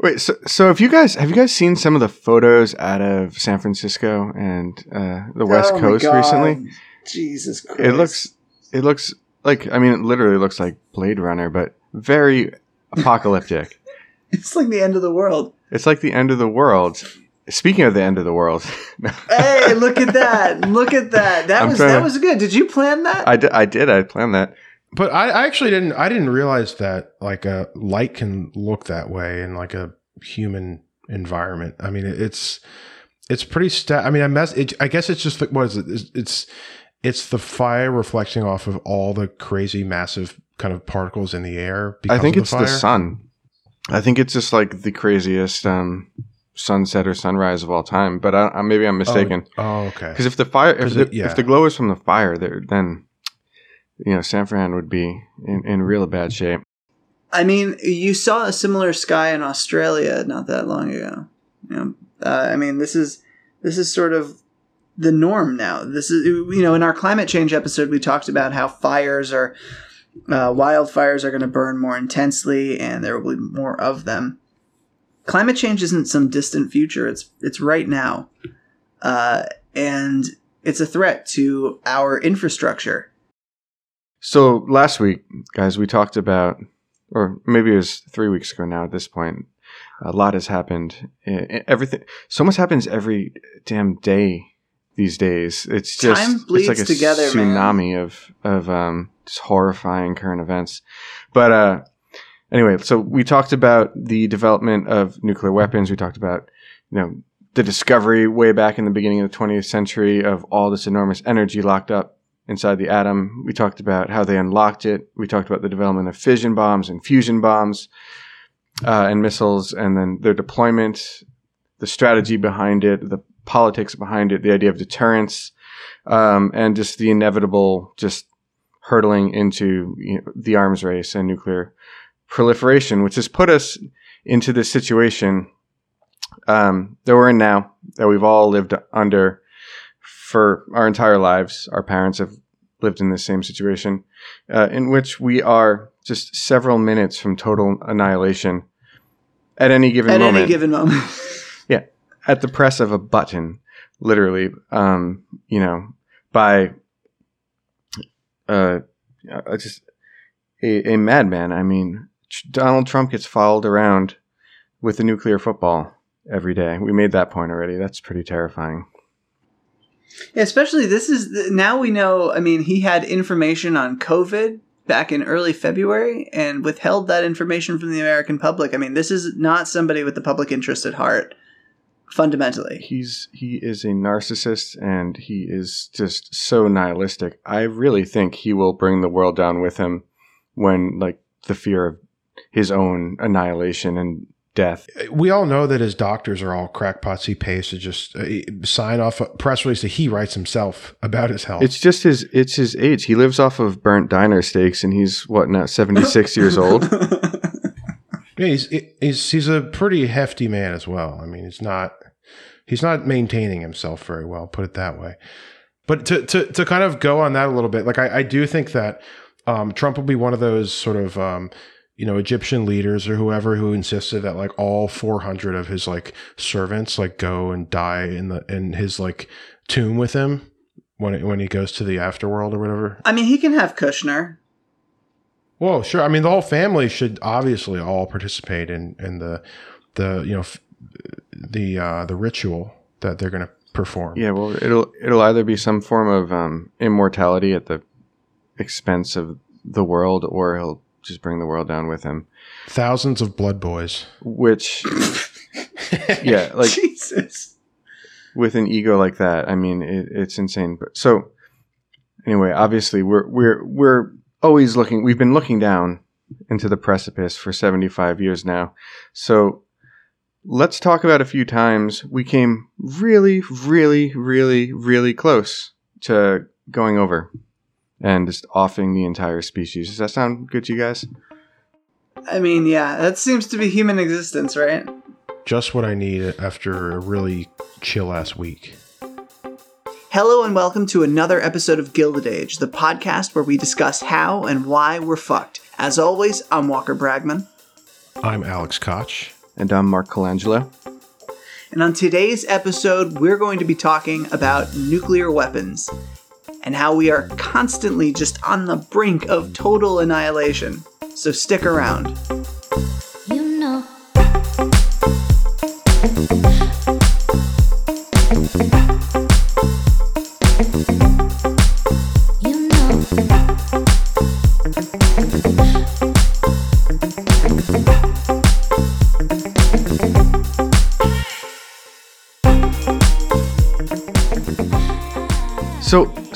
Wait, so so have you guys have you guys seen some of the photos out of San Francisco and uh, the West Oh Coast recently? Jesus Christ. It looks it looks like I mean it literally looks like Blade Runner, but very apocalyptic. It's like the end of the world. it's like the end of the world. Speaking of the end of the world, Hey, look at that! Look at that! That I'm was that to- was good. Did you plan that? I did I did I planned that. But I, I actually didn't. I didn't realize that like a light can look that way in like a human environment. I mean, it's it's pretty. Sta- I mean, I mess. It, I guess it's just like what is it? It's, it's it's the fire reflecting off of all the crazy, massive kind of particles in the air. I think it's the, the sun. I think it's just like the craziest um, sunset or sunrise of all time. But I, I, maybe I'm mistaken. Oh, okay. Because if the fire, if the, it- yeah. if the glow is from the fire, there then you know San Fran would be in, in real bad shape. I mean, you saw a similar sky in Australia not that long ago. You know, uh, I mean, this is this is sort of the norm now. This is you know, in our climate change episode, we talked about how fires are uh, wildfires are going to burn more intensely, and there will be more of them. Climate change isn't some distant future; it's it's right now, uh, and it's a threat to our infrastructure. So last week, guys, we talked about, or maybe it was three weeks ago now. At this point, a lot has happened. Everything, so much happens every damn day these days. It's just Time bleeds it's like a together, man. tsunami of of um, just horrifying current events. But uh, anyway, so we talked about the development of nuclear weapons. We talked about you know the discovery way back in the beginning of the 20th century of all this enormous energy locked up inside the atom. We talked about how they unlocked it. We talked about the development of fission bombs and fusion bombs uh, and missiles, and then their deployment, the strategy behind it, the politics behind it, the idea of deterrence, um, and just the inevitable just hurtling into you know, the arms race and nuclear proliferation, which has put us into this situation um, that we're in now, that we've all lived under for our entire lives. Our parents have lived in the same situation, uh, in which we are just several minutes from total annihilation at any given At moment At any given moment. Yeah, at the press of a button, literally, um, you know, by uh, uh, just a, a madman. I mean, Donald Trump gets followed around with a nuclear football every day. We made that point already. That's pretty terrifying. Especially this is now we know. I mean, he had information on COVID back in early February and withheld that information from the American public. I mean, this is not somebody with the public interest at heart, fundamentally. He's he is a narcissist and he is just so nihilistic. I really think he will bring the world down with him when like the fear of his own annihilation and death we all know that his doctors are all crackpots. He pays to just uh, sign off a press release that he writes himself about his health. It's just his it's his age. He lives off of burnt diner steaks and he's what now 76 years old. Yeah, he's he's he's a pretty hefty man as well. I mean, he's not he's not maintaining himself very well, put it that way. But to to to kind of go on that a little bit, like I, I do think that um, Trump will be one of those sort of um, you know Egyptian leaders or whoever who insisted that like all 400 of his like servants like go and die in the in his like tomb with him when when he goes to the afterworld or whatever. I mean, he can have Kushner. Well, sure. I mean, the whole family should obviously all participate in in the the you know f- the uh, the ritual that they're going to perform. Yeah, well, it'll it'll either be some form of um, immortality at the expense of the world, or he'll just bring the world down with him. Thousands of blood boys. Which, yeah, like Jesus. with an ego like that, I mean, it, it's insane. But so anyway, obviously, we're we're we're always looking. We've been looking down into the precipice for seventy five years now. So let's talk about a few times we came really, really, really, really close to going over and just offing the entire species. Does that sound good to you guys? I mean, yeah, that seems to be human existence, right? Just what I need after a really chill ass week. Hello and welcome to another episode of Gilded Age, the podcast where we discuss how and why we're fucked. As always, I'm Walker Bragman. I'm Alex Koch. And I'm Mark Colangelo. And on today's episode, we're going to be talking about nuclear weapons and how we are constantly just on the brink of total annihilation. So stick around.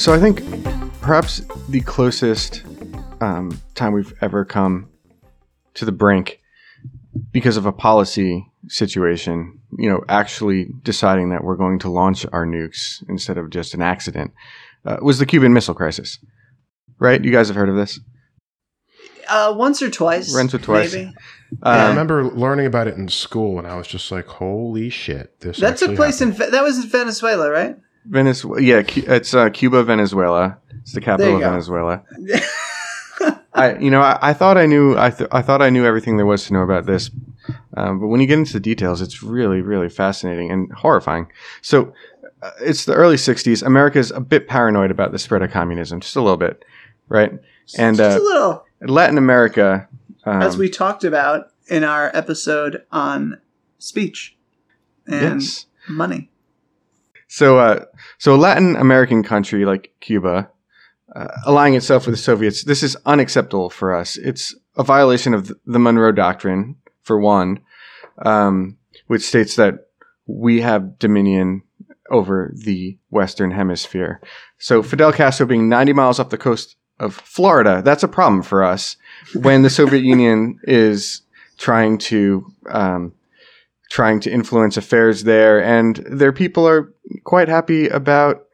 So, so I think perhaps the closest um, time we've ever come to the brink because of a policy situation, you know, actually deciding that we're going to launch our nukes instead of just an accident, uh, was the Cuban Missile Crisis. Right? You guys have heard of this? Uh, once or twice. Once or twice. Maybe. I Um, remember learning about it in school, and I was just like, "Holy shit!" This That took place happened. in that was in Venezuela, right? Venezuela. Yeah, it's uh, Cuba, Venezuela. It's the capital of go. Venezuela. I, you know, I, I thought I knew. I, th- I thought I knew everything there was to know about this, um, but when you get into the details, it's really, really fascinating and horrifying. So, uh, it's the early '60s. America's a bit paranoid about the spread of communism, just a little bit, right? And Just uh, a little, Latin America, um, as we talked about in our episode on speech and yes. money. So, uh, so a Latin American country like Cuba, uh, allying itself with the Soviets, this is unacceptable for us. It's a violation of the Monroe Doctrine, for one, um, which states that we have dominion over the Western Hemisphere. So, Fidel Castro being 90 miles off the coast of Florida, that's a problem for us when the Soviet Union is trying to um, trying to influence affairs there, and their people are quite happy about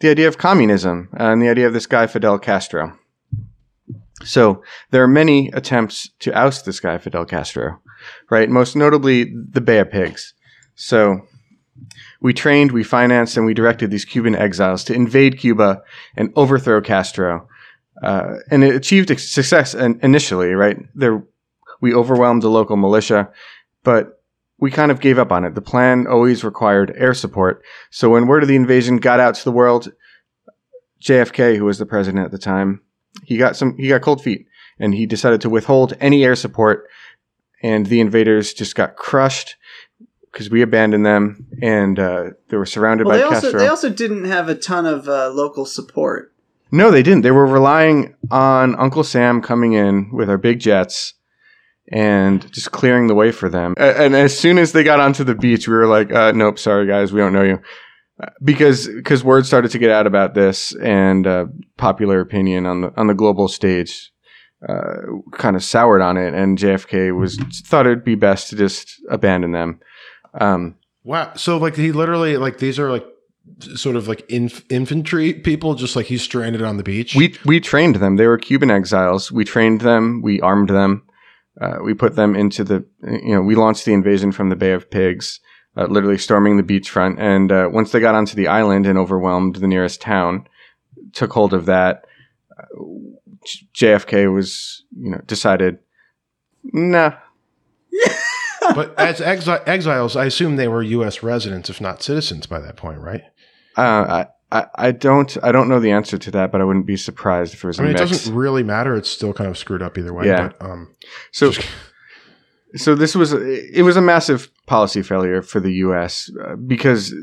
the idea of communism and the idea of this guy Fidel Castro. So there are many attempts to oust this guy Fidel Castro, right? Most notably the Bay of Pigs. So we trained, we financed, and we directed these Cuban exiles to invade Cuba and overthrow Castro. Uh, and it achieved success initially, right? There, we overwhelmed the local militia, but we kind of gave up on it. The plan always required air support. So when word of the invasion got out to the world, JFK, who was the president at the time, he got some he got cold feet and he decided to withhold any air support and the invaders just got crushed because we abandoned them and uh, they were surrounded Well, by they also Castro. they also didn't have a ton of uh, local support. No, they didn't. They were relying on Uncle Sam coming in with our big jets and just clearing the way for them. And as soon as they got onto the beach, we were like, uh, "Nope, sorry guys, we don't know you," Uh, because because word started to get out about this, and uh, popular opinion on the on the global stage uh, kind of soured on it, and JFK was thought it'd be best to just abandon them. Um, Wow. So like he literally like these are like sort of like inf- infantry people, just like he's stranded on the beach. We we trained them. They were Cuban exiles. We trained them. We armed them. Uh, we put them into the. You know, we launched the invasion from the Bay of Pigs, uh, literally storming the beachfront. And uh, once they got onto the island and overwhelmed the nearest town, took hold of that. Uh, JFK was, you know, decided, nah. but as exi- exiles, I assume they were U.S. residents, if not citizens, by that point, right? Uh, I, I, I don't I don't know the answer to that, but I wouldn't be surprised if it was I mean, a it doesn't really matter. It's still kind of screwed up either way. Yeah. But, um, So, just- so this was it was a massive policy failure for the U.S. Uh, because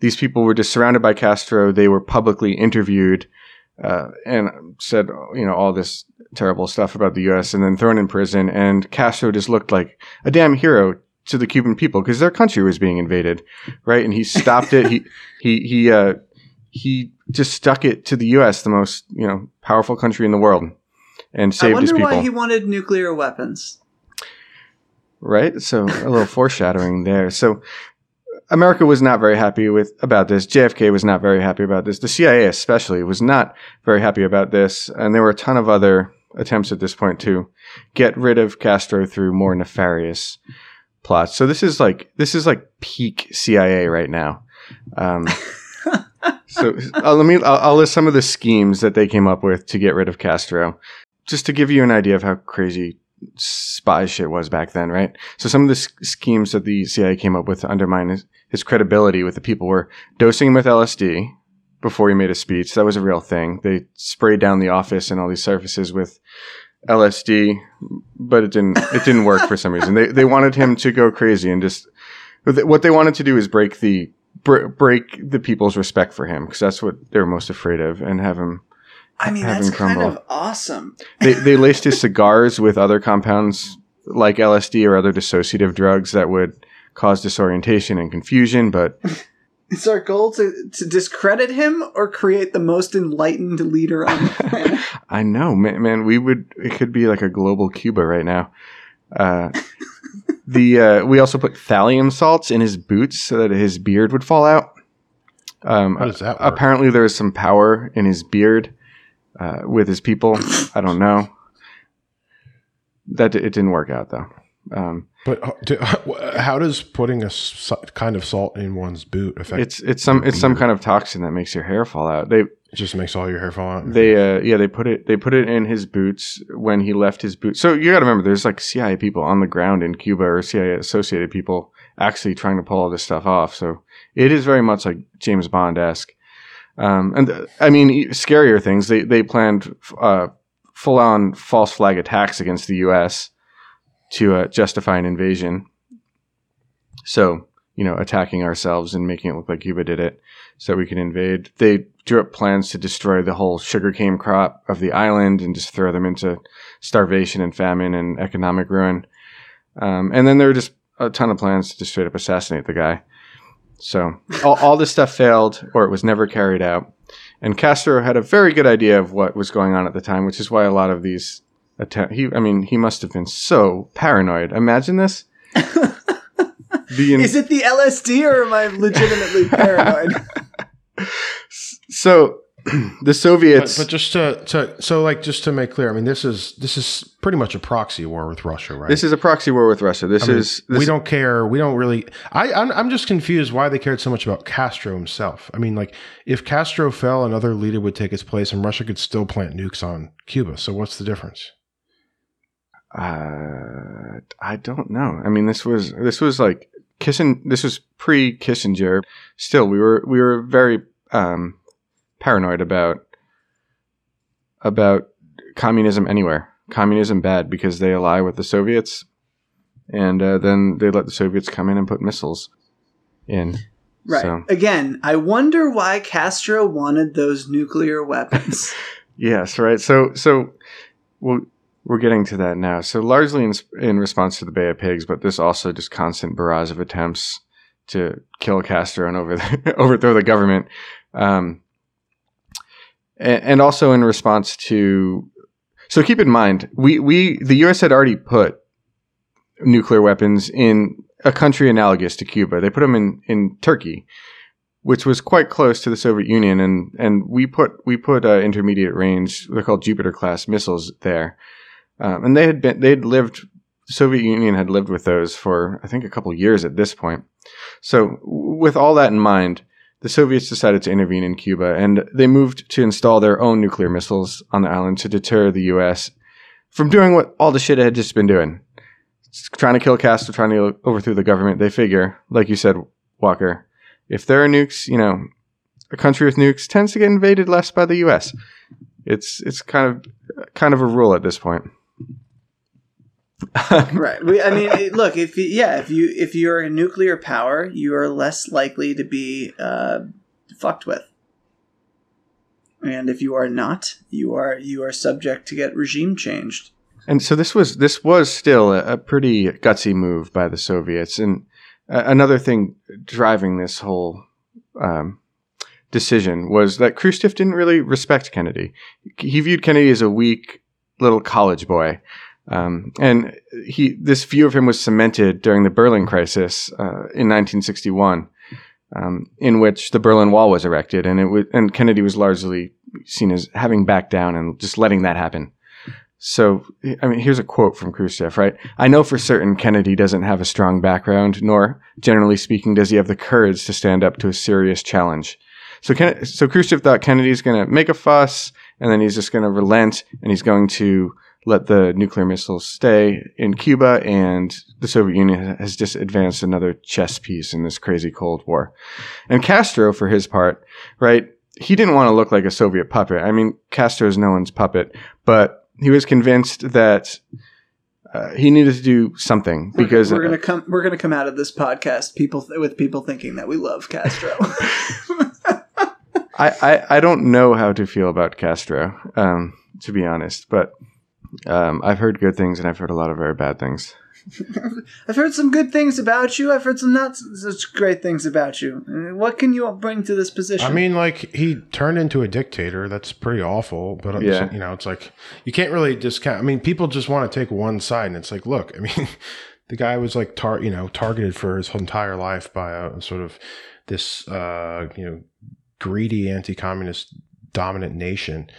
these people were just surrounded by Castro. They were publicly interviewed uh, and said you know all this terrible stuff about the U.S. and then thrown in prison. And Castro just looked like a damn hero to the Cuban people because their country was being invaded, right? And he stopped it. He he he uh, he just stuck it to the U.S., the most you know powerful country in the world, and saved his people. I wonder why he wanted nuclear weapons. right? So a little foreshadowing there. So America was not very happy with about this. JFK was not very happy about this. The CIA especially was not very happy about this, and there were a ton of other attempts at this point to get rid of Castro through more nefarious plots. So this is like this is like peak CIA right now. Um, so uh, let me I'll, I'll list some of the schemes that they came up with to get rid of Castro, just to give you an idea of how crazy spy shit was back then, right? So some of the s- schemes that the CIA came up with to undermine his, his credibility with the people were dosing him with LSD before he made a speech. That was a real thing. They sprayed down the office and all these surfaces with LSD, but it didn't. It didn't work for some reason. They they wanted him to go crazy and just what they wanted to do is break the br- break the people's respect for him because that's what they're most afraid of and have him I mean, that's kind of awesome. they, they laced his cigars with other compounds like LSD or other dissociative drugs that would cause disorientation and confusion. But It's our goal to, to discredit him or create the most enlightened leader on the planet? I know, man, man, we would, it could be like a global Cuba right now. Uh, the, uh, we also put thallium salts in his boots so that his beard would fall out. Um, How does that work? apparently there is some power in his beard, uh, with his people. I don't know. That, it didn't work out though. Um, But uh, how does putting a kind of salt in one's boot affect? It's it's some it's some kind of toxin that makes your hair fall out. They it just makes all your hair fall out. they uh yeah they put it they put it in his boots when he left his boots. So you got to remember, there's like CIA people on the ground in Cuba or CIA associated people actually trying to pull all this stuff off. So it is very much like James Bond esque. Um, and uh, I mean, scarier things. They they planned uh, full on false flag attacks against the U.S. to uh, justify an invasion. So you know, attacking ourselves and making it look like Cuba did it, so we can invade. They drew up plans to destroy the whole sugarcane crop of the island and just throw them into starvation and famine and economic ruin. Um, and then there were just a ton of plans to just straight up assassinate the guy. So all, all this stuff failed, or it was never carried out. And Castro had a very good idea of what was going on at the time, which is why a lot of these attempt. He, I mean, he must have been so paranoid. Imagine this. Being, Is it the LSD or am I legitimately paranoid? so the Soviets. but just to, to so like just to make clear, I mean this is this is pretty much a proxy war with Russia, right? this is a proxy war with Russia. This I mean, is this, we don't care. We don't really. I I'm, I'm just confused why they cared so much about Castro himself. I mean, like if Castro fell, another leader would take his place, and Russia could still plant nukes on Cuba. So what's the difference? Uh, I don't know. I mean, this was this was like Kissinger. This was pre Kissinger. Still, we were we were very um, paranoid about about communism anywhere. Communism bad because they ally with the Soviets, and uh, then they let the Soviets come in and put missiles in. Right. So- Again, I wonder why Castro wanted those nuclear weapons. Yes, right. So, so we'll, we're getting to that now. So, largely in, in response to the Bay of Pigs, but this also just constant barrage of attempts to kill Castro and over overthrow the government, um, and, and also in response to. So keep in mind, we we the U.S. had already put nuclear weapons in a country analogous to Cuba. They put them in in Turkey which was quite close to the Soviet Union, and and we put we put uh, intermediate range. They're called Jupiter class missiles there, um, and they had been they'd lived. The Soviet Union had lived with those for I think a couple years at this point. So with all that in mind, the Soviets decided to intervene in Cuba, and they moved to install their own nuclear missiles on the island to deter the U.S. from doing what all the shit it had just been doing, It's trying to kill Castro, trying to overthrow the government. They figure, like you said, Walker, if there are nukes, you know, a country with nukes tends to get invaded less by the U.S. It's it's kind of kind of a rule at this point. right. We, I mean, look, if you, yeah, if you if you're a nuclear power, you are less likely to be uh, fucked with. And if you are not, you are you are subject to get regime changed. And so this was this was still a, a pretty gutsy move by the Soviets. And uh, another thing driving this whole um, decision was that Khrushchev didn't really respect Kennedy. He viewed Kennedy as a weak little college boy. Um, and he this view of him was cemented during the Berlin crisis uh, in 1961, um, in which the Berlin Wall was erected, and it was, and Kennedy was largely seen as having backed down and just letting that happen. So, I mean, here's a quote from Khrushchev, right? I know for certain Kennedy doesn't have a strong background, nor, generally speaking, does he have the courage to stand up to a serious challenge. So, Ken- so Khrushchev thought Kennedy's going to make a fuss, and then he's just going to relent, and he's going to let the nuclear missiles stay in Cuba, and the Soviet Union has just advanced another chess piece in this crazy Cold War. And Castro, for his part, right, he didn't want to look like a Soviet puppet. I mean, Castro is no one's puppet, but he was convinced that uh, he needed to do something We're- because we're, gonna come we're gonna come out of this podcast people with people thinking that we love Castro. I, I, I don't know how to feel about Castro, um, to be honest, but um, I've heard good things and I've heard a lot of very bad things. I've heard some good things about you. I've heard some not such great things about you. Uh, What can you bring to this position? I mean, like he turned into a dictator. That's pretty awful. But I'm Yeah. just- you know, it's like you can't really discount. I mean, people just want to take one side, and it's like, look, I mean, the guy was like tar, you know, targeted for his entire life by a sort of this, uh, you know, greedy anti-communist dominant nation.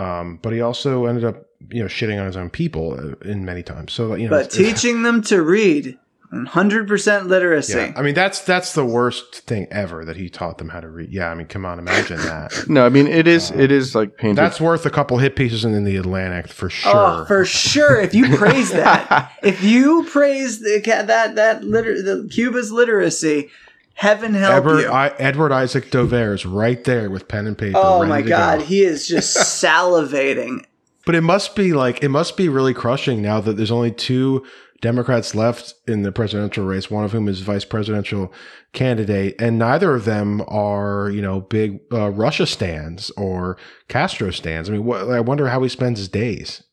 Um, but he also ended up, you know, shitting on his own people uh, in many times. So you know, but it's- it's- teaching them to read, hundred percent literacy. yeah, I mean that's that's the worst thing ever that he taught them how to read. Yeah, I mean, come on, imagine that. No, I mean it is it is like painted. That's worth a couple hit pieces in, in the Atlantic for sure. Oh, for sure. If you praise that, if you praise the that that liter- the Cuba's literacy, heaven help Edward, you. I, Edward Isaac Dovere is right there with pen and paper. oh my god, go. he is just salivating. But it must be like it must be really crushing now that there's only two Democrats left in the presidential race. One of whom is vice presidential candidate, and neither of them are you know big uh, Russia stands or Castro stands. I mean, what, I wonder how he spends his days.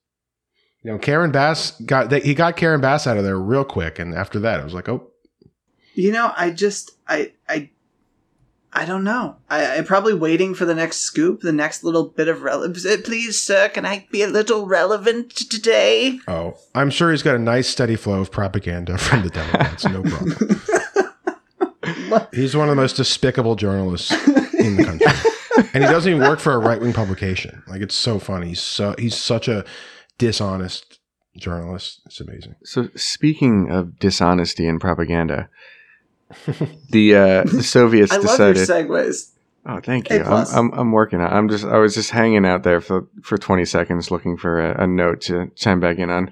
You know, Karen Bass got they, he got Karen Bass out of there real quick, and after that, it was like, oh, You know, I just I I I don't know. I, I'm probably waiting for the next scoop, the next little bit of relevance. Eh, please, sir, can I be a little relevant today? oh, I'm sure he's got a nice steady flow of propaganda from the Democrats. no problem. He's one of the most despicable journalists in the country, and he doesn't even work for a right wing publication. Like it's so funny. He's so he's such a dishonest journalist. It's amazing. so speaking of dishonesty and propaganda, the uh, the Soviets I love your decided. segues. oh, thank you. I'm. I'm I'm working on. I'm just I was just hanging out there for for 20 seconds looking for a, a note to chime back in on.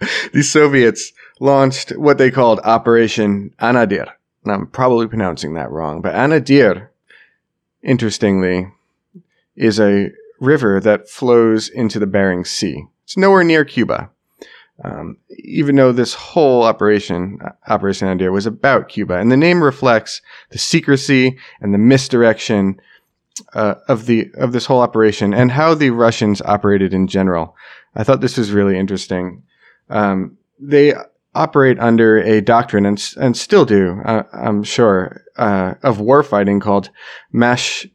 the Soviets launched what they called Operation Anadyr. And I'm probably pronouncing that wrong, but Anadyr, interestingly, is a river that flows into the Bering Sea. It's nowhere near Cuba. Um, even though this whole operation, uh, Operation Anadyr, was about Cuba, and the name reflects the secrecy and the misdirection uh, of the of this whole operation and how the Russians operated in general. I thought this was really interesting. Um, they operate under a doctrine and, and still do, uh, I'm sure, uh, of warfighting called mash,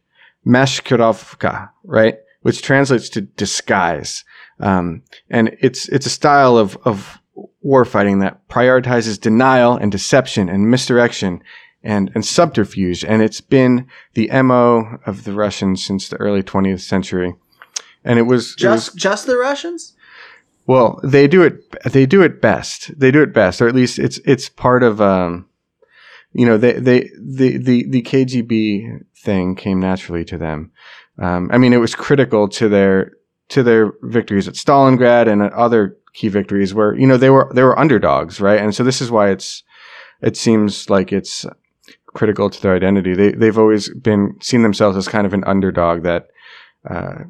mashkirovka, right? Which translates to disguise. Um, and it's, it's a style of, of warfighting that prioritizes denial and deception and misdirection and, and subterfuge. And it's been the MO of the Russians since the early 20th century. And it was, it was Just just the Russians? well, they do it. They do it best. They do it best, or at least it's it's part of. Um, you know, they they the the the KGB thing came naturally to them. Um, I mean, it was critical to their to their victories at Stalingrad and at other key victories where you know they were they were underdogs, right? And so this is why it's it seems like it's critical to their identity. They they've always been seen themselves as kind of an underdog that uh,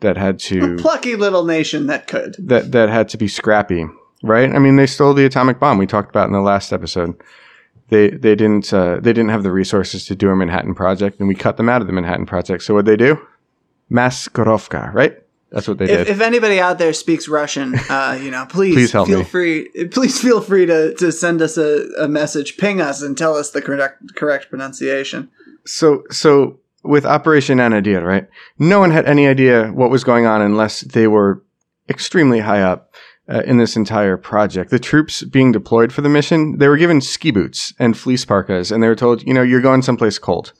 that had A to plucky little nation that could. that that had to be scrappy, right? I mean, they stole the atomic bomb we talked about in the last episode. They they didn't uh, they didn't have the resources to do a Manhattan Project, and we cut them out of the Manhattan Project. So what they do? Maskirovka, right? That's what they If, did. if anybody out there speaks Russian, uh, you know, please, Please help feel me. free. Please feel free to, to send us a, a message, ping us, and tell us the correct correct pronunciation. so so with Operation Anadyr, right? No one had any idea what was going on unless they were extremely high up uh, in this entire project. The troops being deployed for the mission, they were given ski boots and fleece parkas, and they were told, you know, you're going someplace cold.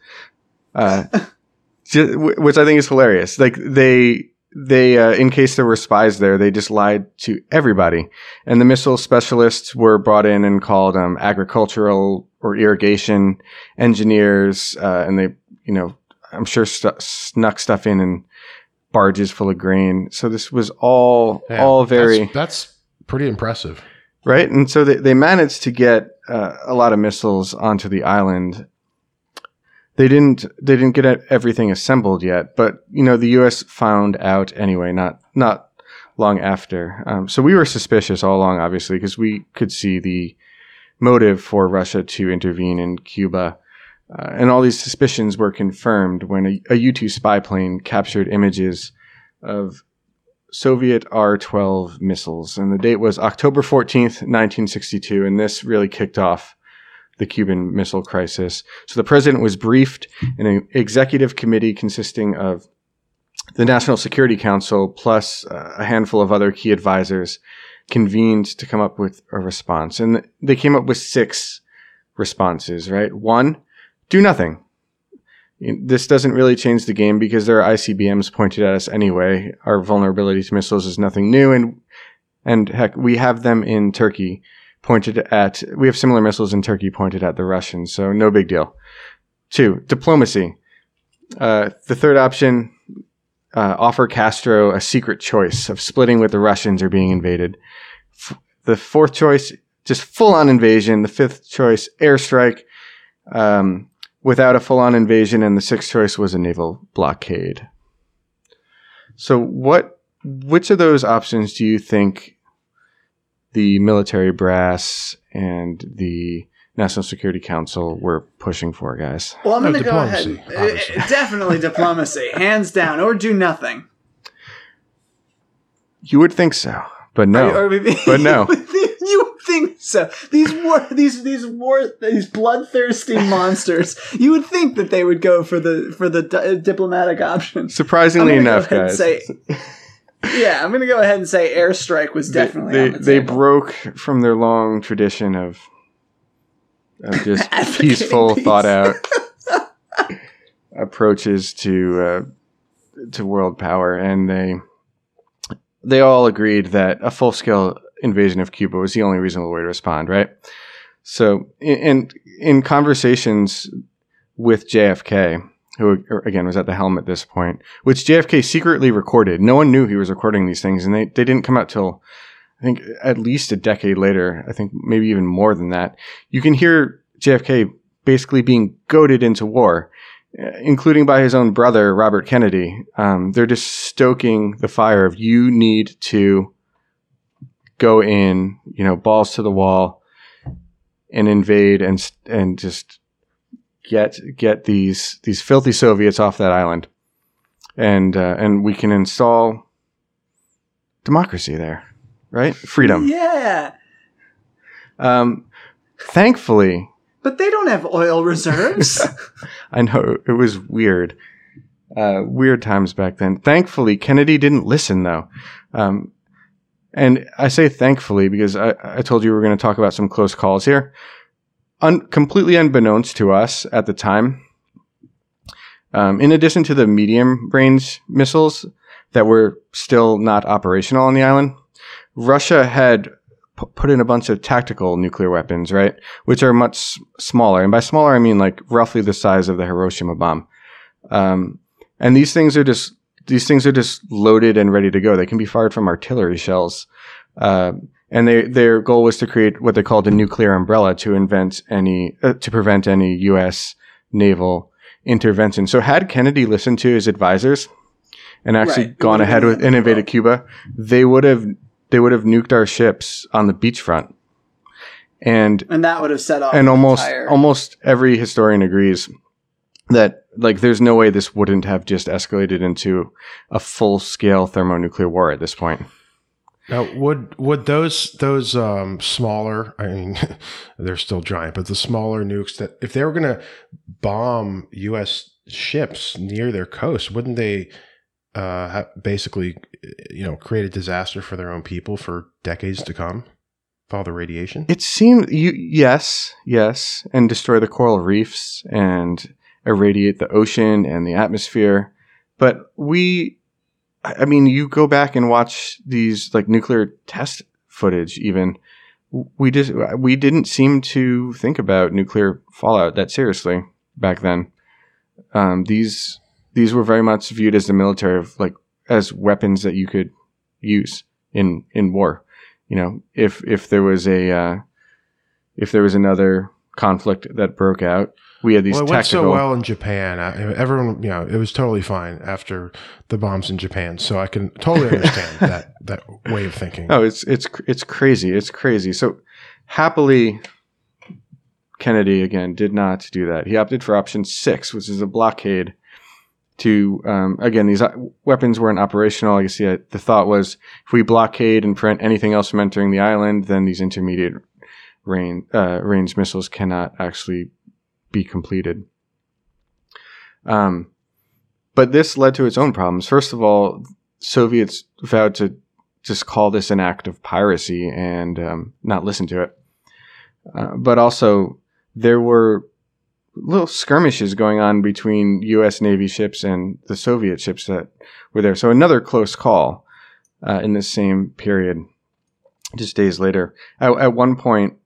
Uh, ju- wh- which I think is hilarious. Like they they uh, in case there were spies there, they just lied to everybody. And the missile specialists were brought in and called um, agricultural or irrigation engineers, uh, and they you know I'm sure stu- snuck stuff in and barges full of grain. So this was all Yeah, all very That's, that's pretty impressive. right? And so they, they managed to get uh, a lot of missiles onto the island. They didn't they didn't get everything assembled yet, but you know the U.S. found out anyway. Not not long after. Um, so we were suspicious all along, obviously, because we could see the motive for Russia to intervene in Cuba. Uh, and all these suspicions were confirmed when a, a U 2 spy plane captured images of Soviet R 12 missiles. And the date was October 14th, 1962. And this really kicked off the Cuban Missile Crisis. So the president was briefed, and an executive committee consisting of the National Security Council plus uh, a handful of other key advisors convened to come up with a response. And they came up with six responses, right? One, do nothing. This doesn't really change the game because there are ICBMs pointed at us anyway. Our vulnerability to missiles is nothing new, and and heck, we have them in Turkey pointed at. We have similar missiles in Turkey pointed at the Russians, so no big deal. Two, diplomacy. Uh, the third option, uh, offer Castro a secret choice of splitting with the Russians or being invaded. F- the fourth choice, just full on invasion. The fifth choice, airstrike. Um, without a full on invasion, and the sixth choice was a naval blockade. So, what, which of those options do you think the military brass and the National Security Council were pushing for, guys? Well, I'm No, going to go ahead. diplomacy, Uh, obviously. Definitely diplomacy, hands down, or do nothing. You would think so, but no. Or- or maybe- But no. you would think so. These war, these these war, these bloodthirsty monsters. You would think that they would go for the for the di- diplomatic option. Surprisingly enough, go ahead and guys, say- Yeah, I'm going to go ahead and say airstrike was definitely they, the they table. broke from their long tradition of of just peaceful, peace. thought out approaches to uh, to world power, and they they all agreed that a full scale invasion of Cuba was the only reasonable way to respond, right? So, in in, conversations with JFK, who again was at the helm at this point, which JFK secretly recorded. No one knew he was recording these things, and they, they didn't come out till I think at least a decade later. I think maybe even more than that. You can hear JFK basically being goaded into war, uh, including by his own brother Robert Kennedy. Um, they're just stoking the fire of you need to go in, you know, balls to the wall, and invade and and just get get these these filthy Soviets off that island, and uh, and we can install democracy there, right? Freedom. Yeah, Um, thankfully, but they don't have oil reserves. I know it was weird, uh, weird times back then. Thankfully, Kennedy didn't listen though. Um, and I say thankfully because I, I told you we were going to talk about some close calls here. Un- completely unbeknownst to us at the time, um, in addition to the medium range missiles that were still not operational on the island, Russia had p- put in a bunch of tactical nuclear weapons, right? Which are much smaller. And by smaller, I mean like roughly the size of the Hiroshima bomb. Um, and these things are just, these things are just loaded and ready to go. They can be fired from artillery shells. Uh, and they, their goal was to create what they called a nuclear umbrella to invent any, uh, to prevent any U.S. naval intervention. So had Kennedy listened to his advisors and actually Right. Gone ahead with and invaded Cuba, they would have they would have nuked our ships on the beachfront. And and that would have set off and almost entire- almost every historian agrees that like there's no way this wouldn't have just escalated into a full scale thermonuclear war at this point. Now, would would those those um, smaller? I mean, they're still giant, but the smaller nukes that if they were going to bomb U.S. ships near their coast, wouldn't they uh, basically, you know, create a disaster for their own people for decades to come? All the radiation. It seemed you yes, yes, and destroy the coral reefs and irradiate the ocean and the atmosphere. But we I mean, you go back and watch these like nuclear test footage even we just we didn't seem to think about nuclear fallout that seriously back then. Um, these these were very much viewed as the military of like as weapons that you could use in in war. You know, if if there was a uh, if there was another conflict that broke out, we had these Well, it went so well in Japan. Uh, Everyone, you know, it was totally fine after the bombs in Japan. So I can totally understand that that way of thinking. Oh, it's it's it's crazy. It's crazy. So happily, Kennedy again did not do that. He opted for option six, which is a blockade. To um, again, these uh, weapons weren't operational. I guess yeah, the thought was if we blockade and prevent anything else from entering the island, then these intermediate range uh, range missiles cannot actually be completed. Um, but this led to its own problems. First of all, Soviets vowed to just call this an act of piracy and um, not listen to it. Uh, but also, there were little skirmishes going on between U.S. Navy ships and the Soviet ships that were there. So another close call uh, in the same period, just days later. At, at one point,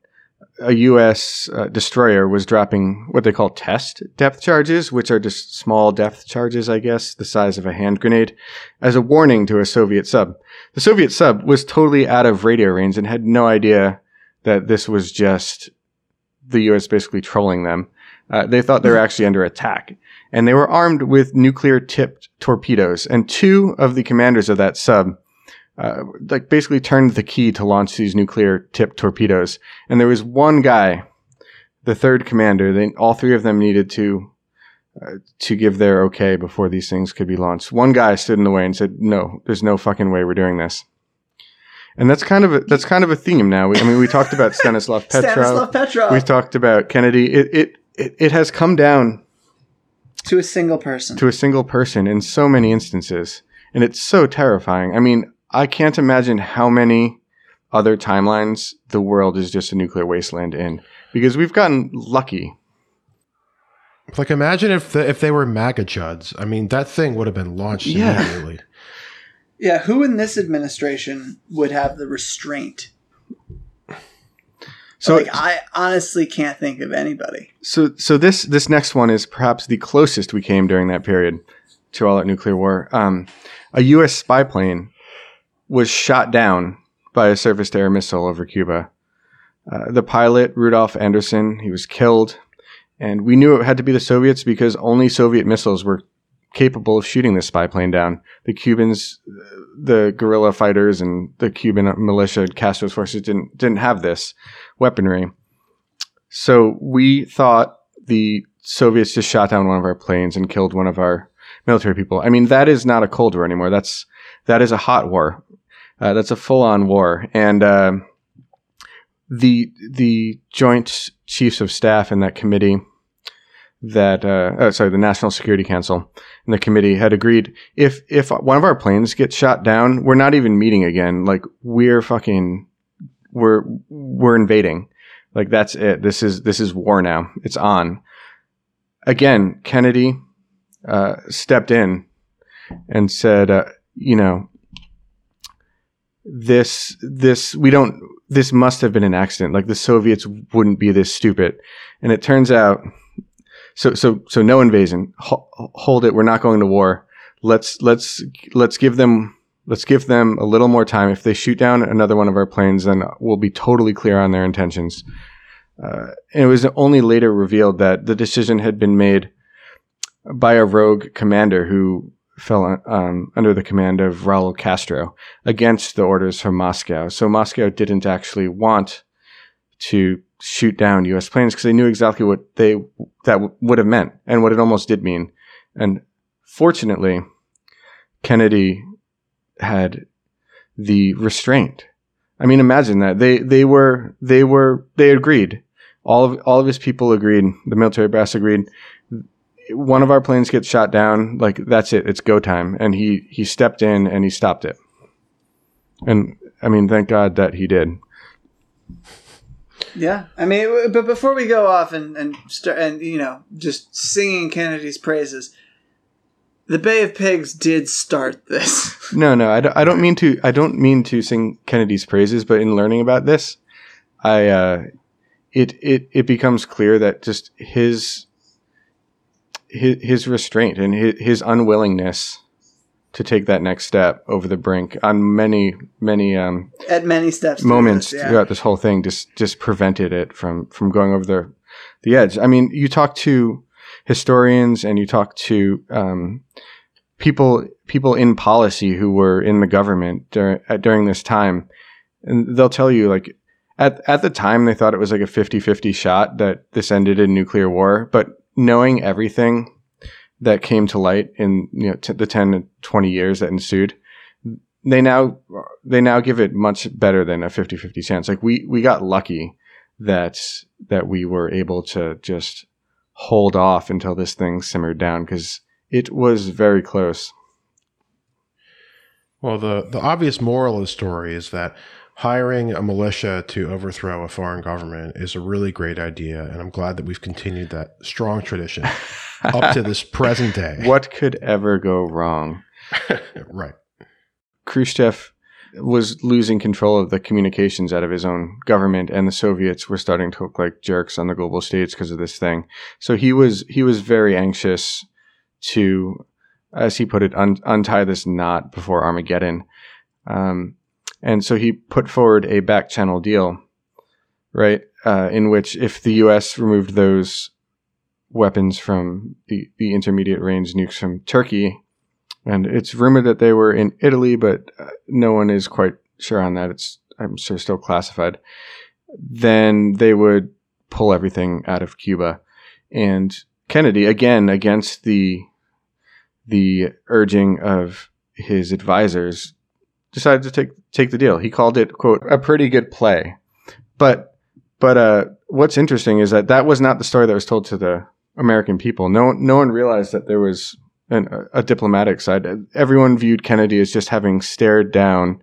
a U.S. Uh, destroyer was dropping what they call test depth charges, which are just small depth charges, I guess, the size of a hand grenade, as a warning to a Soviet sub. The Soviet sub was totally out of radio range and had no idea that this was just the U.S. basically trolling them. Uh, they thought they were actually under attack, and they were armed with nuclear-tipped torpedoes. And two of the commanders of that sub, uh, like basically turned the key to launch these nuclear-tipped torpedoes. And there was one guy, the third commander. They all three of them needed to uh, to give their okay before these things could be launched. One guy stood in the way and said, "No, there's no fucking way we're doing this." And that's kind of a, that's kind of a theme now. We, I mean, we talked about Stanislav Petrov. Stanislav Petrov We've talked about Kennedy. It, it it it has come down to a single person. to a single person in so many instances, and it's so terrifying. I mean, I can't imagine how many other timelines the world is just a nuclear wasteland in because we've gotten lucky. Like, imagine if the, if they were MAGA chuds. I mean, that thing would have been launched Yeah. immediately. yeah, who in this administration would have the restraint? So like, I honestly can't think of anybody. So, so this this next one is perhaps the closest we came during that period to all out nuclear war. Um, a U.S. spy plane was shot down by a surface-to-air missile over Cuba. Uh, the pilot Rudolf Anderson, he was killed, and we knew it had to be the Soviets because only Soviet missiles were capable of shooting this spy plane down. The Cubans, the guerrilla fighters, and the Cuban militia, Castro's forces didn't didn't have this weaponry. So we thought the Soviets just shot down one of our planes and killed one of our military people. I mean, that is not a Cold War anymore. That's that is a hot war. Uh, that's a full-on war, and uh, the the Joint Chiefs of Staff in that committee that uh, oh, sorry, the National Security Council and the committee had agreed if if one of our planes gets shot down, we're not even meeting again. Like we're fucking we're we're invading. Like that's it. This is this is war now. It's on. Again, Kennedy uh, stepped in and said, uh, you know, this this we don't this must have been an accident. Like the Soviets wouldn't be this stupid. And it turns out, so so so no invasion. Ho- hold it. We're not going to war. Let's let's let's give them let's give them a little more time. If they shoot down another one of our planes, then we'll be totally clear on their intentions. Uh, and it was only later revealed that the decision had been made by a rogue commander who fell um, under the command of Raul Castro against the orders from Moscow. So Moscow didn't actually want to shoot down U.S. planes because they knew exactly what they that w- would have meant and what it almost did mean. And fortunately, Kennedy had the restraint. I mean, imagine that they they were they were they agreed. All of all of his people agreed. The military brass agreed. One of our planes gets shot down. Like that's it. It's go time. And he he stepped in and he stopped it. And I mean, thank God that he did. Yeah, I mean, but before we go off and and start and you know just singing Kennedy's praises, the Bay of Pigs did start this. No, no, I don't, I don't mean to. I don't mean to sing Kennedy's praises, but in learning about this, I uh, it it it becomes clear that just his his, his restraint and his, his unwillingness to take that next step over the brink on many many um, At many steps. moments this, yeah. throughout this whole thing just just prevented it from from going over the the edge. I mean, you talk to historians and you talk to um, people people in policy who were in the government during during this time, and they'll tell you like at at the time they thought it was like a 50-50 shot that this ended in nuclear war, but knowing everything that came to light in you know t- the 10 to 20 years that ensued they now they now give it much better than a 50-50 chance. Like we we got lucky that that we were able to just hold off until this thing simmered down because it was very close. Well, the, the obvious moral of the story is that hiring a militia to overthrow a foreign government is a really great idea. And I'm glad that we've continued that strong tradition up to this present day. what could ever go wrong right. Khrushchev was losing control of the communications out of his own government, and the Soviets were starting to look like jerks on the global stage because of this thing. So he was he was very anxious to, as he put it, un- untie this knot before Armageddon, um, and so he put forward a back channel deal, right, uh, in which if the U.S. removed those weapons from the, the intermediate range nukes from Turkey, and it's rumored that they were in Italy, but uh, no one is quite sure on that. It's I'm sure still classified. Then they would pull everything out of Cuba, and Kennedy again against the the urging of his advisors decided to take take the deal. He called it quote a pretty good play, but but uh, what's interesting is that that was not the story that was told to the American people. No no one realized that there was an, a diplomatic side. Everyone viewed Kennedy as just having stared down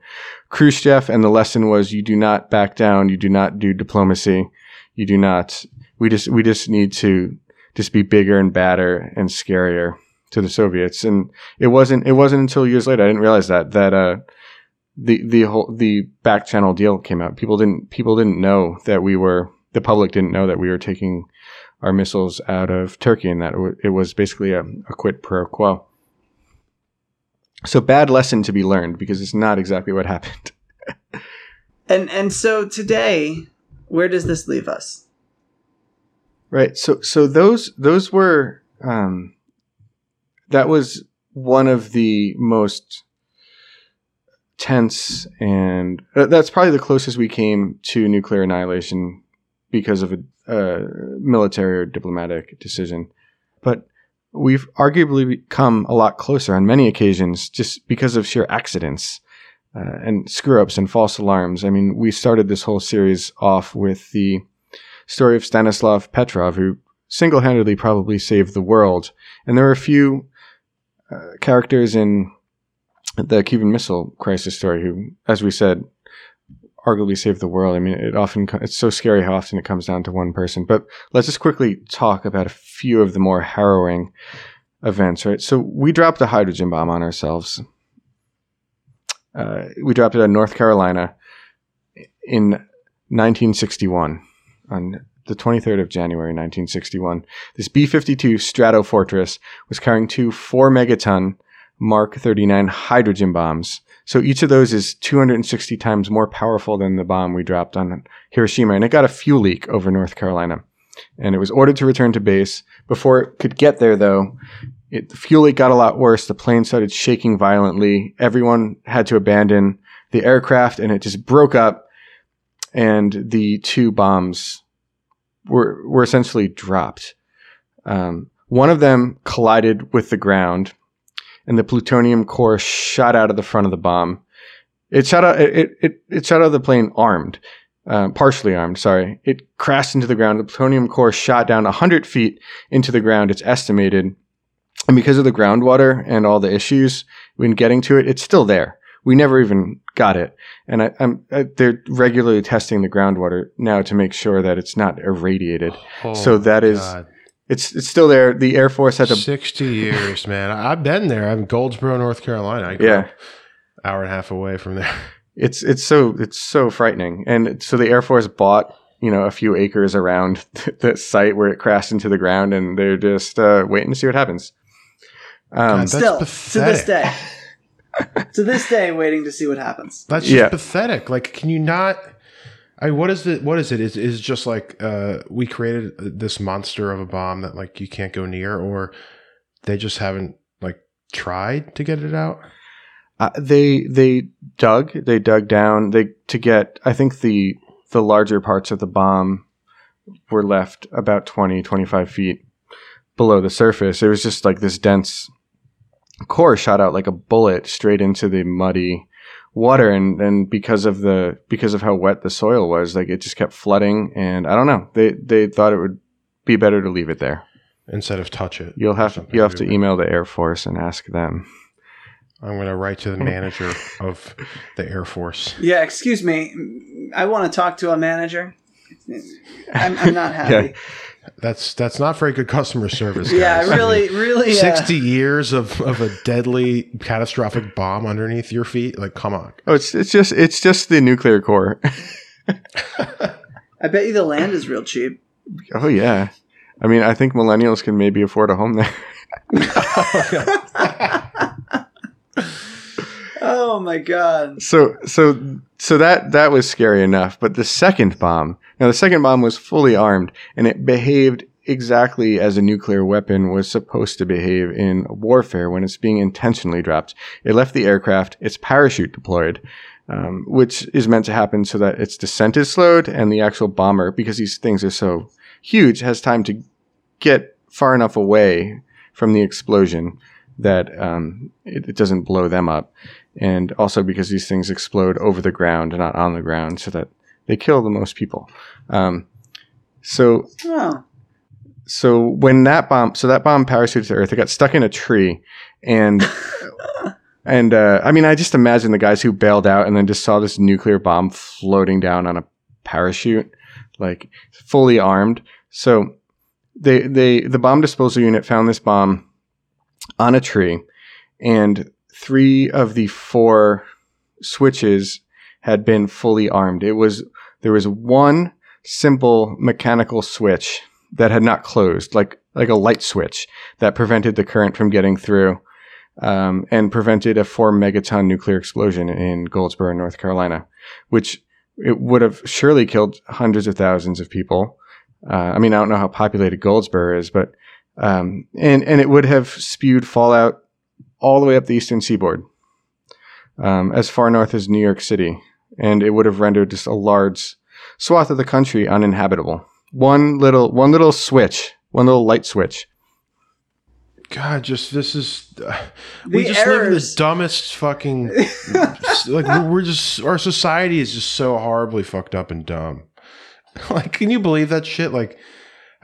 Khrushchev, and the lesson was: you do not back down, you do not do diplomacy, you do not. We just we just need to just be bigger and badder and scarier to the Soviets. And it wasn't it wasn't until years later I didn't realize that that uh, the the whole the back channel deal came out. People didn't people didn't know that we were the public didn't know that we were taking our missiles out of Turkey, and that it was basically a, a quid pro quo. So bad lesson to be learned because it's not exactly what happened. And and so today, where does this leave us? Right. So so those those were um, that was one of the most tense and uh, that's probably the closest we came to nuclear annihilation because of a, military or diplomatic decision. But we've arguably come a lot closer on many occasions just because of sheer accidents uh, and screw ups and false alarms. I mean, we started this whole series off with the story of Stanislav Petrov, who single handedly probably saved the world. And there are a few uh, characters in the Cuban Missile Crisis story who, as we said, arguably saved the world. I mean, it often it's so scary how often it comes down to one person. But let's just quickly talk about a few of the more harrowing events. Right. So we dropped a hydrogen bomb on ourselves. Uh, we dropped it in North Carolina in 1961 on the 23rd of January 1961. This B-52 Stratofortress was carrying two 4 megaton Mark 39 hydrogen bombs. So each of those is 260 times more powerful than the bomb we dropped on Hiroshima, and it got a fuel leak over North Carolina. And it was ordered to return to base. Before it could get there, though, it, the fuel leak got a lot worse. The plane started shaking violently. Everyone had to abandon the aircraft, and it just broke up. And the two bombs were were essentially dropped. Um, one of them collided with the ground, and the plutonium core shot out of the front of the bomb. It shot out. It it, it shot out of the plane armed, uh, partially armed. Sorry. It crashed into the ground. The plutonium core shot down hundred feet into the ground. It's estimated, and because of the groundwater and all the issues when getting to it, it's still there. We never even got it, and I, I'm I, they're regularly testing the groundwater now to make sure that it's not irradiated. Oh So that is God. It's it's still there. The Air Force had to 60 years, man. I- I've been there. I'm Goldsboro, North Carolina. I grew Yeah. up hour and a half away from there. it's it's so it's so frightening and so the air force bought you know a few acres around the site where it crashed into the ground and they're just uh, waiting to see what happens um, God, That's Still, to this day, to this day, waiting to see what happens. That's just Yeah. pathetic. Like, can you not? I what is it? What is it? Is is just like uh, we created this monster of a bomb that like you can't go near, or they just haven't like tried to get it out? Uh, they they dug they dug down they to get I think the the larger parts of the bomb were left about 20 25 feet below the surface. It was just like this dense core shot out like a bullet straight into the muddy water and and because of the because of how wet the soil was like it just kept flooding and I don't know they they thought it would be better to leave it there. Instead of touch it, You'll have something you'll have to it. email the Air Force and ask them. I'm going to write to the manager of the Air Force. Yeah, excuse me. I want to talk to a manager. I'm, I'm not happy. That's that's not very good customer service. yeah, guys. I really, mean, really. Uh, Sixty years of, of a deadly catastrophic bomb underneath your feet. Like, come on. Oh, it's it's just it's just the nuclear core. I bet you the land is real cheap. Oh yeah. I mean, I think millennials can maybe afford a home there. Oh my god. So so so that that was scary enough, but the second bomb. Now the second bomb was fully armed and it behaved exactly as a nuclear weapon was supposed to behave in warfare when it's being intentionally dropped. It left the aircraft, its parachute deployed, um, which is meant to happen so that its descent is slowed and the actual bomber, because these things are so huge, has time to get far enough away from the explosion that um, it, it doesn't blow them up. And also because these things explode over the ground and not on the ground, so that they kill the most people. Um, so Oh. so when that bomb, so that bomb parachuted to Earth, it got stuck in a tree, and and uh, I mean, I just imagine the guys who bailed out and then just saw this nuclear bomb floating down on a parachute, like fully armed. So they they the bomb disposal unit found this bomb on a tree, and three of the four switches had been fully armed. It was there was one simple mechanical switch that had not closed, like like a light switch that prevented the current from getting through, um, and prevented a four megaton nuclear explosion in Goldsboro, North Carolina, which it would have surely killed hundreds of thousands of people. Uh, I mean, I don't know how populated Goldsboro is, but um, and and it would have spewed fallout all the way up the eastern seaboard, um, as far north as New York City, and it would have rendered just a large swath of the country uninhabitable. One little one little switch, one little light switch. God, just this is. Uh, we The just live in the errors. dumbest fucking. like we're, we're just our society is just so horribly fucked up and dumb. like, can you believe that shit? Like,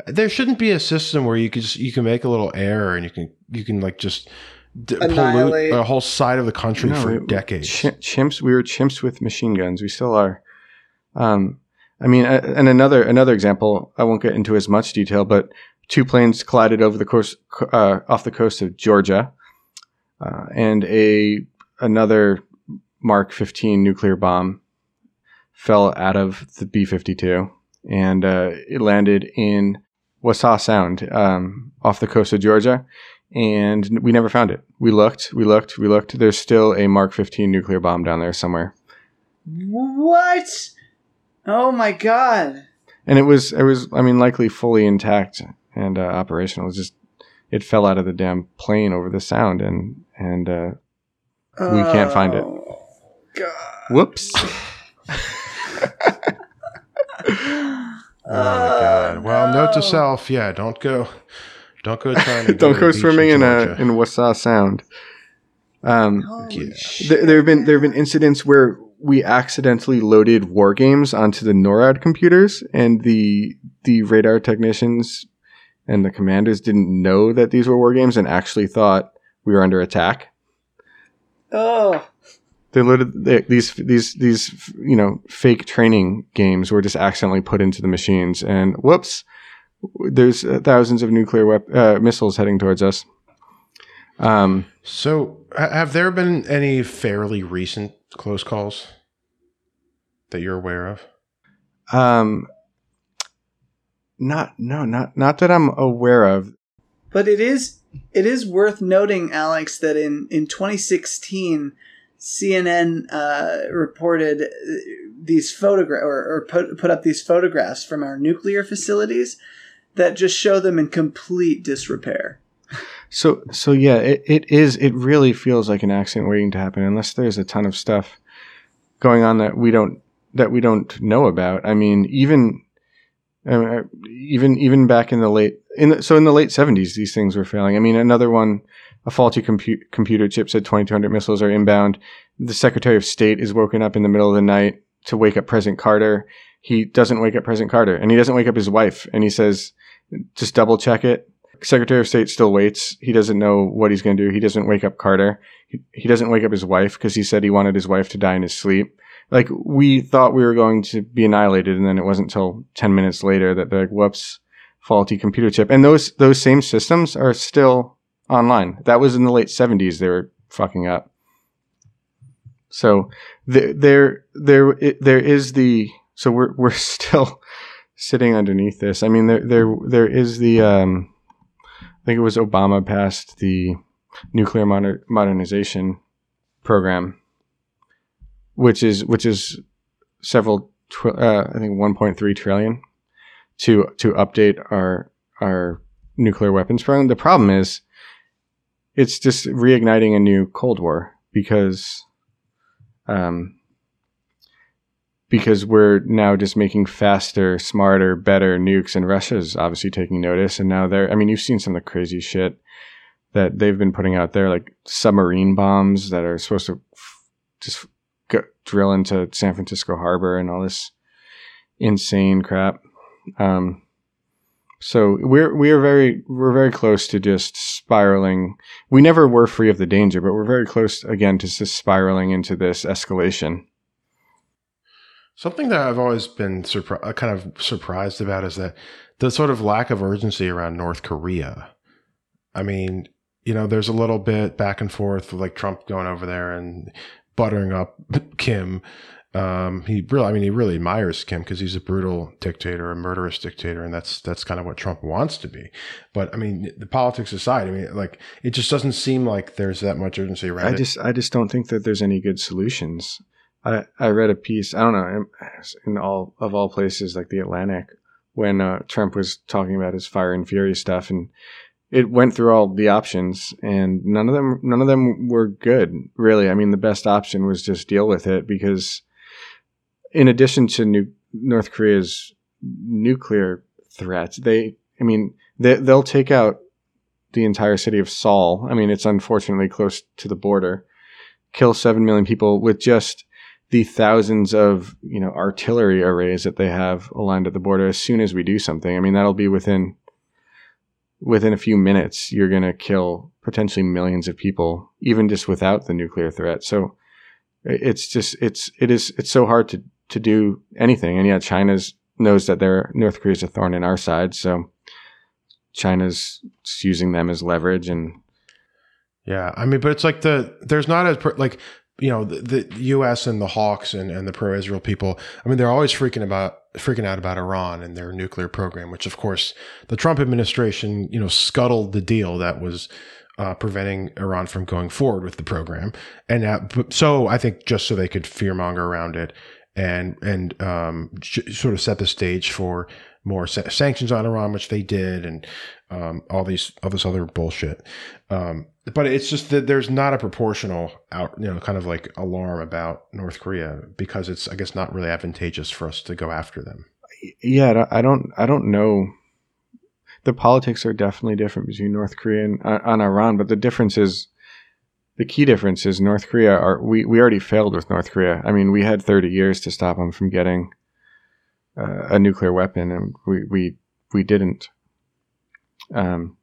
there shouldn't be a system where you can just you can make a little error and you can you can like just d- pollute a whole side of the country No, for we- decades. Ch- chimps. We were chimps with machine guns. We still are. Um, I mean, uh, and another another example. I won't get into as much detail, but two planes collided over the course uh, off the coast of Georgia, uh, and a another Mark 15 nuclear bomb fell out of the B 52 and uh, it landed in Wassaw Sound um, off the coast of Georgia. And we never found it. We looked, we looked, we looked. There's still a Mark 15 nuclear bomb down there somewhere. What? Oh my god. And it was, it was, I mean, likely fully intact and uh, operational. It was just, it fell out of the damn plane over the sound and, and, uh, We can't find it. Oh, God. whoops. Oh my god! Well, note to self: yeah, don't go, don't go trying to Don't to go swimming in, a, in Wassaw Sound. Um, Holy Yeah. shit. There, there have been there have been incidents where we accidentally loaded war games onto the NORAD computers, and the the radar technicians and the commanders didn't know that these were war games and actually thought we were under attack. Oh. They loaded they, these these these you know fake training games were just accidentally put into the machines, and whoops, there's uh, thousands of nuclear wep- uh, missiles heading towards us. Um, So, have there been any fairly recent close calls that you're aware of? um, not no not not that I'm aware of. But it is it is worth noting, Alex, that in in 2016, CNN uh, reported uh, these photograph or, or put put up these photographs from our nuclear facilities that just show them in complete disrepair. So so yeah, it, it is. It really feels like an accident waiting to happen, unless there's a ton of stuff going on that we don't that we don't know about. I mean, even uh, even even back in the late in the, so in the late seventies, these things were failing. I mean, another one, a faulty compu- computer chip said 2200 missiles are inbound. The Secretary of State is woken up in the middle of the night to wake up President Carter. He doesn't wake up President Carter, and he doesn't wake up his wife, and he says, "Just double check it." Secretary of State still waits. He doesn't know what he's going to do. He doesn't wake up Carter. He, he doesn't wake up his wife because he said he wanted his wife to die in his sleep. Like we thought we were going to be annihilated, and then it wasn't until ten minutes later that they're like, "Whoops, faulty computer chip." And those those same systems are still online. That was in the late seventies. They were fucking up. So there there there there is the so we're we're still sitting underneath this. I mean there there there is the um I think it was Obama passed the nuclear moder- modernization program, which is which is several tw- uh, I think 1.3 trillion to to update our our nuclear weapons program. The problem is it's just reigniting a new Cold War because um because we're now just making faster, smarter, better nukes, and Russia's obviously taking notice. And now they're, I mean, you've seen some of the crazy shit that they've been putting out there, like submarine bombs that are supposed to f- just go, drill into San Francisco harbor and all this insane crap. Um, so we're we are very we're very close to just spiraling. We never were free of the danger, but we're very close again to just spiraling into this escalation. Something that I've always been surpri- uh, kind of surprised about is that the sort of lack of urgency around North Korea. I mean, you know, there's a little bit back and forth like Trump going over there and buttering up Kim. Um, he really, I mean, he really admires Kim because he's a brutal dictator, a murderous dictator, and that's that's kind of what Trump wants to be. But I mean, the politics aside, I mean, like it just doesn't seem like there's that much urgency around I it. just I just don't think that there's any good solutions. I I read a piece. I don't know in all of all places like the Atlantic when uh, Trump was talking about his fire and fury stuff, and it went through all the options, and none of them none of them were good. Really, I mean, the best option was just deal with it because, in addition to nu- North Korea's nuclear threats, they I mean they they'll take out the entire city of Seoul. I mean, it's unfortunately close to the border. Kill seven million people with just the thousands of you know artillery arrays that they have aligned at the border as soon as we do something i mean that'll be within within a few minutes you're going to kill potentially millions of people even just without the nuclear threat. So it's just it's it is it's so hard to to do anything. And yeah china's knows that they're north korea's a thorn in our side so china's using them as leverage and Yeah, I mean, but it's like the there's not as like you know the, the U.S. and the hawks and, and the pro-Israel people. I mean, they're always freaking about freaking out about Iran and their nuclear program, which of course the Trump administration you know scuttled the deal that was uh, preventing Iran from going forward with the program, and but- so I think just so they could fearmonger around it and and um, sort of set the stage for more sa- sanctions on Iran, which they did, and um, all these all this other bullshit. Um, but it's just that there's not a proportional out, you know, kind of like alarm about North Korea because it's, I guess, not really advantageous for us to go after them. yeah, I don't- I don't, know. The politics are definitely different between North Korea and uh, on Iran, but the difference is, the key difference is North Korea are we we already failed with North Korea. I mean, we had 30 years to stop them from getting uh, a nuclear weapon, and we we we didn't. Um,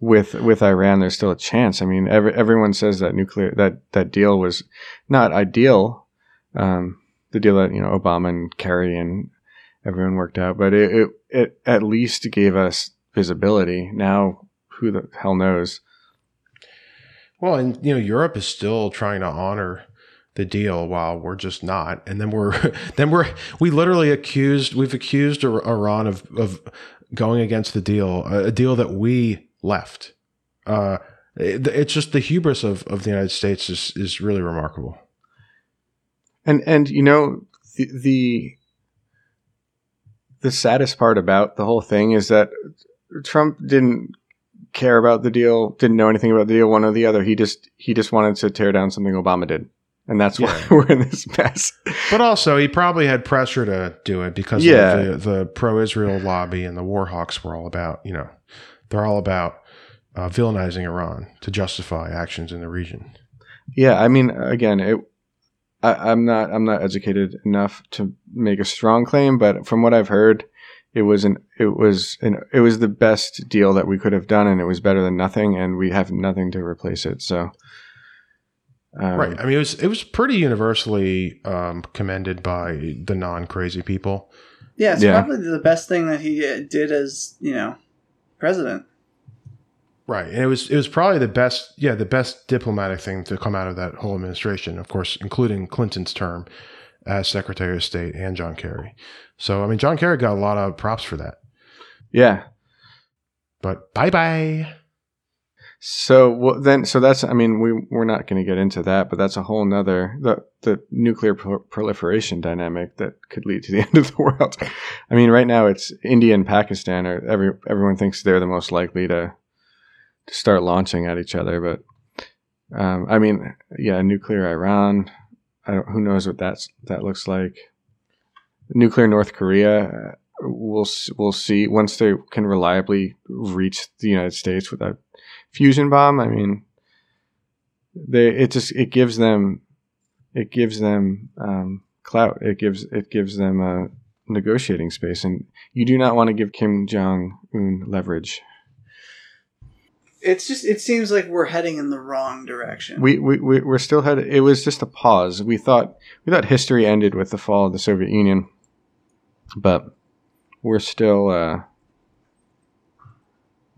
with with Iran, there's still a chance. I mean, every, everyone says that nuclear that that deal was not ideal. Um, the deal that you know Obama and Kerry and everyone worked out, but it, it it at least gave us visibility. Now, who the hell knows? Well, and you know, Europe is still trying to honor the deal while we're just not. And then we're then we're we literally accused we've accused Iran of of going against the deal, a deal that we left. Uh, it- it's just the hubris of, of the United States is, is really remarkable. And and you know the, the the saddest part about the whole thing is that Trump didn't care about the deal, didn't know anything about the deal, one or the other. He just he just wanted to tear down something Obama did, and that's why Yeah. we're in this mess. But also, he probably had pressure to do it because Yeah. of the, the pro-Israel lobby and the war hawks were all about, you know, they're all about uh, villainizing Iran to justify actions in the region. Yeah, I mean, again, it. I, I'm not. I'm not educated enough to make a strong claim, but from what I've heard, it was an. It was an. It was the best deal that we could have done, and it was better than nothing. And we have nothing to replace it. So, um, right. I mean, it was it was pretty universally um, commended by the non-crazy people. Yeah, it's Yeah. probably the best thing that he uh, did as you know president. Right, and it was it was probably the best, yeah, the best diplomatic thing to come out of that whole administration. Of course, including Clinton's term as Secretary of State and John Kerry. So, I mean, John Kerry got a lot of props for that. Yeah. But bye bye. So well, then, so that's. I mean, we we're not going to get into that, but that's a whole nother the the nuclear pro- proliferation dynamic that could lead to the end of the world. I mean, right now it's India and Pakistan are every everyone thinks they're the most likely to to start launching at each other, but um, I mean, yeah, nuclear Iran. Who knows what that's that looks like. Nuclear North Korea. uh, We'll we'll see once they can reliably reach the United States without fusion bomb. I mean, they it just it gives them it gives them um, clout. It gives it gives them a negotiating space, and you do not want to give Kim Jong Un leverage. It's just it seems like we're heading in the wrong direction. We we we- we're still headed. It was just a pause. We thought we thought history ended with the fall of the Soviet Union, but we're still uh,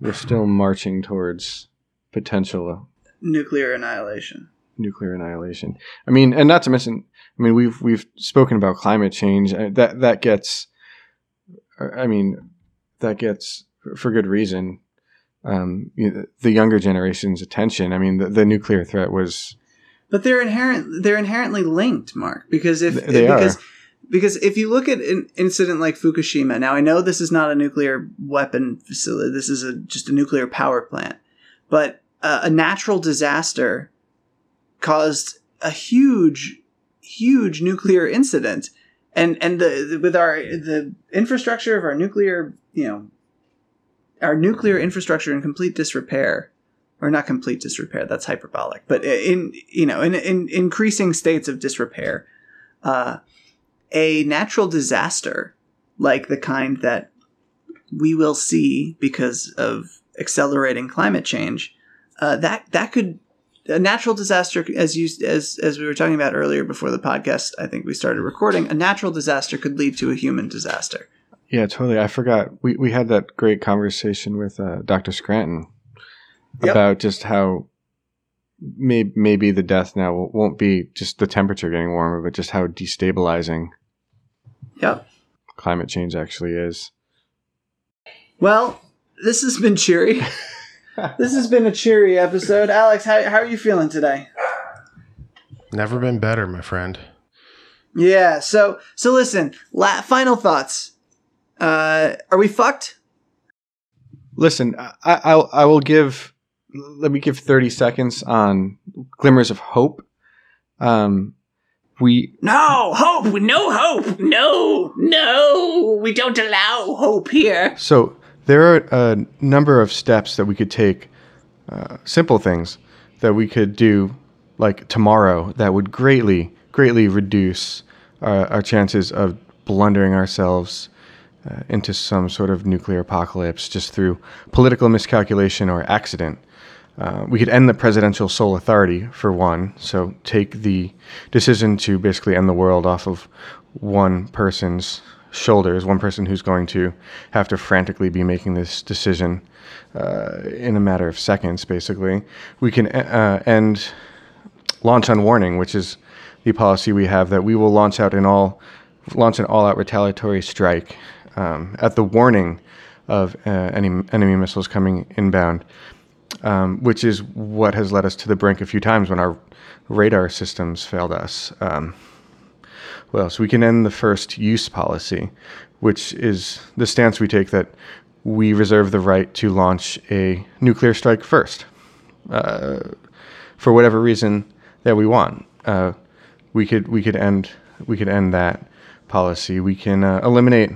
we're still marching towards potential Nuclear annihilation. nuclear annihilation. I mean, and not to mention, I mean, we've we've spoken about climate change. Uh, That that gets, I mean, that gets for good reason. Um, you know, the younger generation's attention. I mean, the, the nuclear threat was But they're inherent. They're inherently linked, Mark. Because if they because are. Because if you look at an incident like Fukushima, now I know this is not a nuclear weapon facility. This is a just a nuclear power plant, but uh, a natural disaster caused a huge, huge nuclear incident, and and the, the with our the infrastructure of our nuclear, you know, our nuclear infrastructure in complete disrepair or not complete disrepair that's hyperbolic but in you know in, in increasing states of disrepair uh, a natural disaster like the kind that we will see because of accelerating climate change uh, that that could a natural disaster as you as as we were talking about earlier before the podcast i think we started recording a natural disaster could lead to a human disaster yeah, totally. I forgot we we had that great conversation with uh, Dr. Scranton Yep. about just how. Maybe, maybe the death now won't be just the temperature getting warmer, but just how destabilizing yep climate change actually is. Well, this has been cheery. this has been a cheery episode. Alex, how, how are you feeling today? Never been better, my friend. Yeah, so so listen, la- final thoughts. Uh are we fucked? Listen, I, I I will give. Let me give thirty seconds on glimmers of hope. Um, we No, hope, no hope. No, no. We don't allow hope here. so there are a number of steps that we could take, uh, simple things that we could do, like tomorrow, that would greatly greatly reduce uh, our chances of blundering ourselves uh, into some sort of nuclear apocalypse just through political miscalculation or accident. Uh, we could end the presidential sole authority for one, so take the decision to basically end the world off of one person's shoulders, one person who's going to have to frantically be making this decision uh, in a matter of seconds, basically. We can uh, end launch on warning, which is the policy we have that we will launch out an all launch an all-out retaliatory strike um, at the warning of uh, any enemy missiles coming inbound. Um, which is what has led us to the brink a few times when our radar systems failed us. Um, well, so we can end the first use policy, which is the stance we take that we reserve the right to launch a nuclear strike first, uh, for whatever reason that we want. Uh, we could we could end we could end that policy. We can uh, eliminate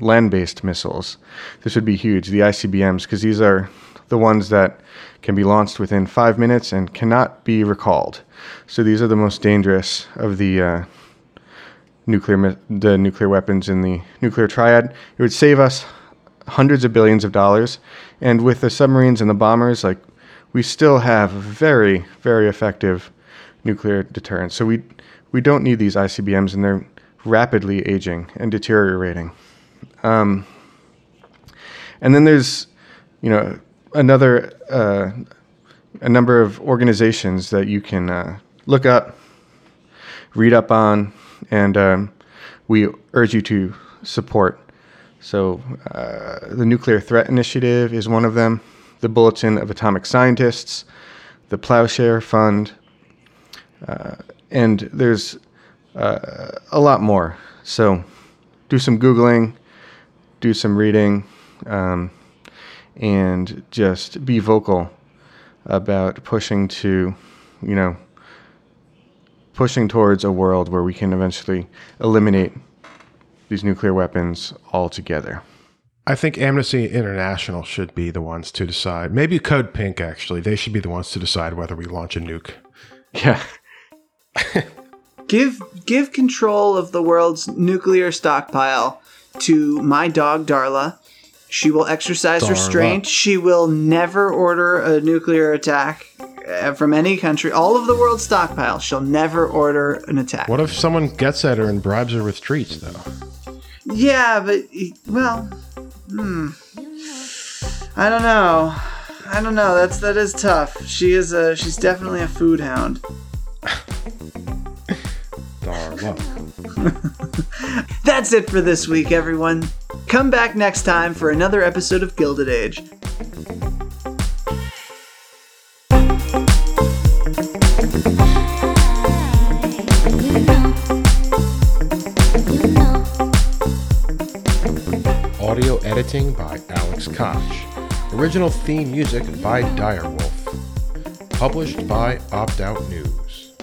land-based missiles. This would be huge. The ICBMs, because these are the ones that can be launched within five minutes and cannot be recalled. So these are the most dangerous of the uh, nuclear the nuclear weapons in the nuclear triad. It would save us hundreds of billions of dollars, and with the submarines and the bombers, like we still have very very effective nuclear deterrence. So we we don't need these ICBMs, and they're rapidly aging and deteriorating. Um, and then there's, you know, another uh, a number of organizations that you can uh, look up, read up on, and um, we urge you to support. So, uh, the Nuclear Threat Initiative is one of them, the Bulletin of Atomic Scientists, the Plowshare Fund, uh, and there's uh, a lot more. So, do some Googling, do some reading, um, and just be vocal about pushing to, you know, pushing towards a world where we can eventually eliminate these nuclear weapons altogether. I think Amnesty International should be the ones to decide. Maybe Code Pink, actually. They should be the ones to decide whether we launch a nuke. Yeah. Give give control of the world's nuclear stockpile to my dog Darla. She will exercise restraint. She will never order a nuclear attack uh, from any country. All of the world's stockpile. She'll never order an attack. What if someone gets at her and bribes her with treats, though? Yeah, but well, hmm. I don't know. I don't know. That's that is tough. She is a she's definitely a food hound. Darla. That's it for this week, everyone. Come back next time for another episode of Gilded Age. Audio editing by Alex Koch. Original theme music by Direwolf. Published by Opt Out News.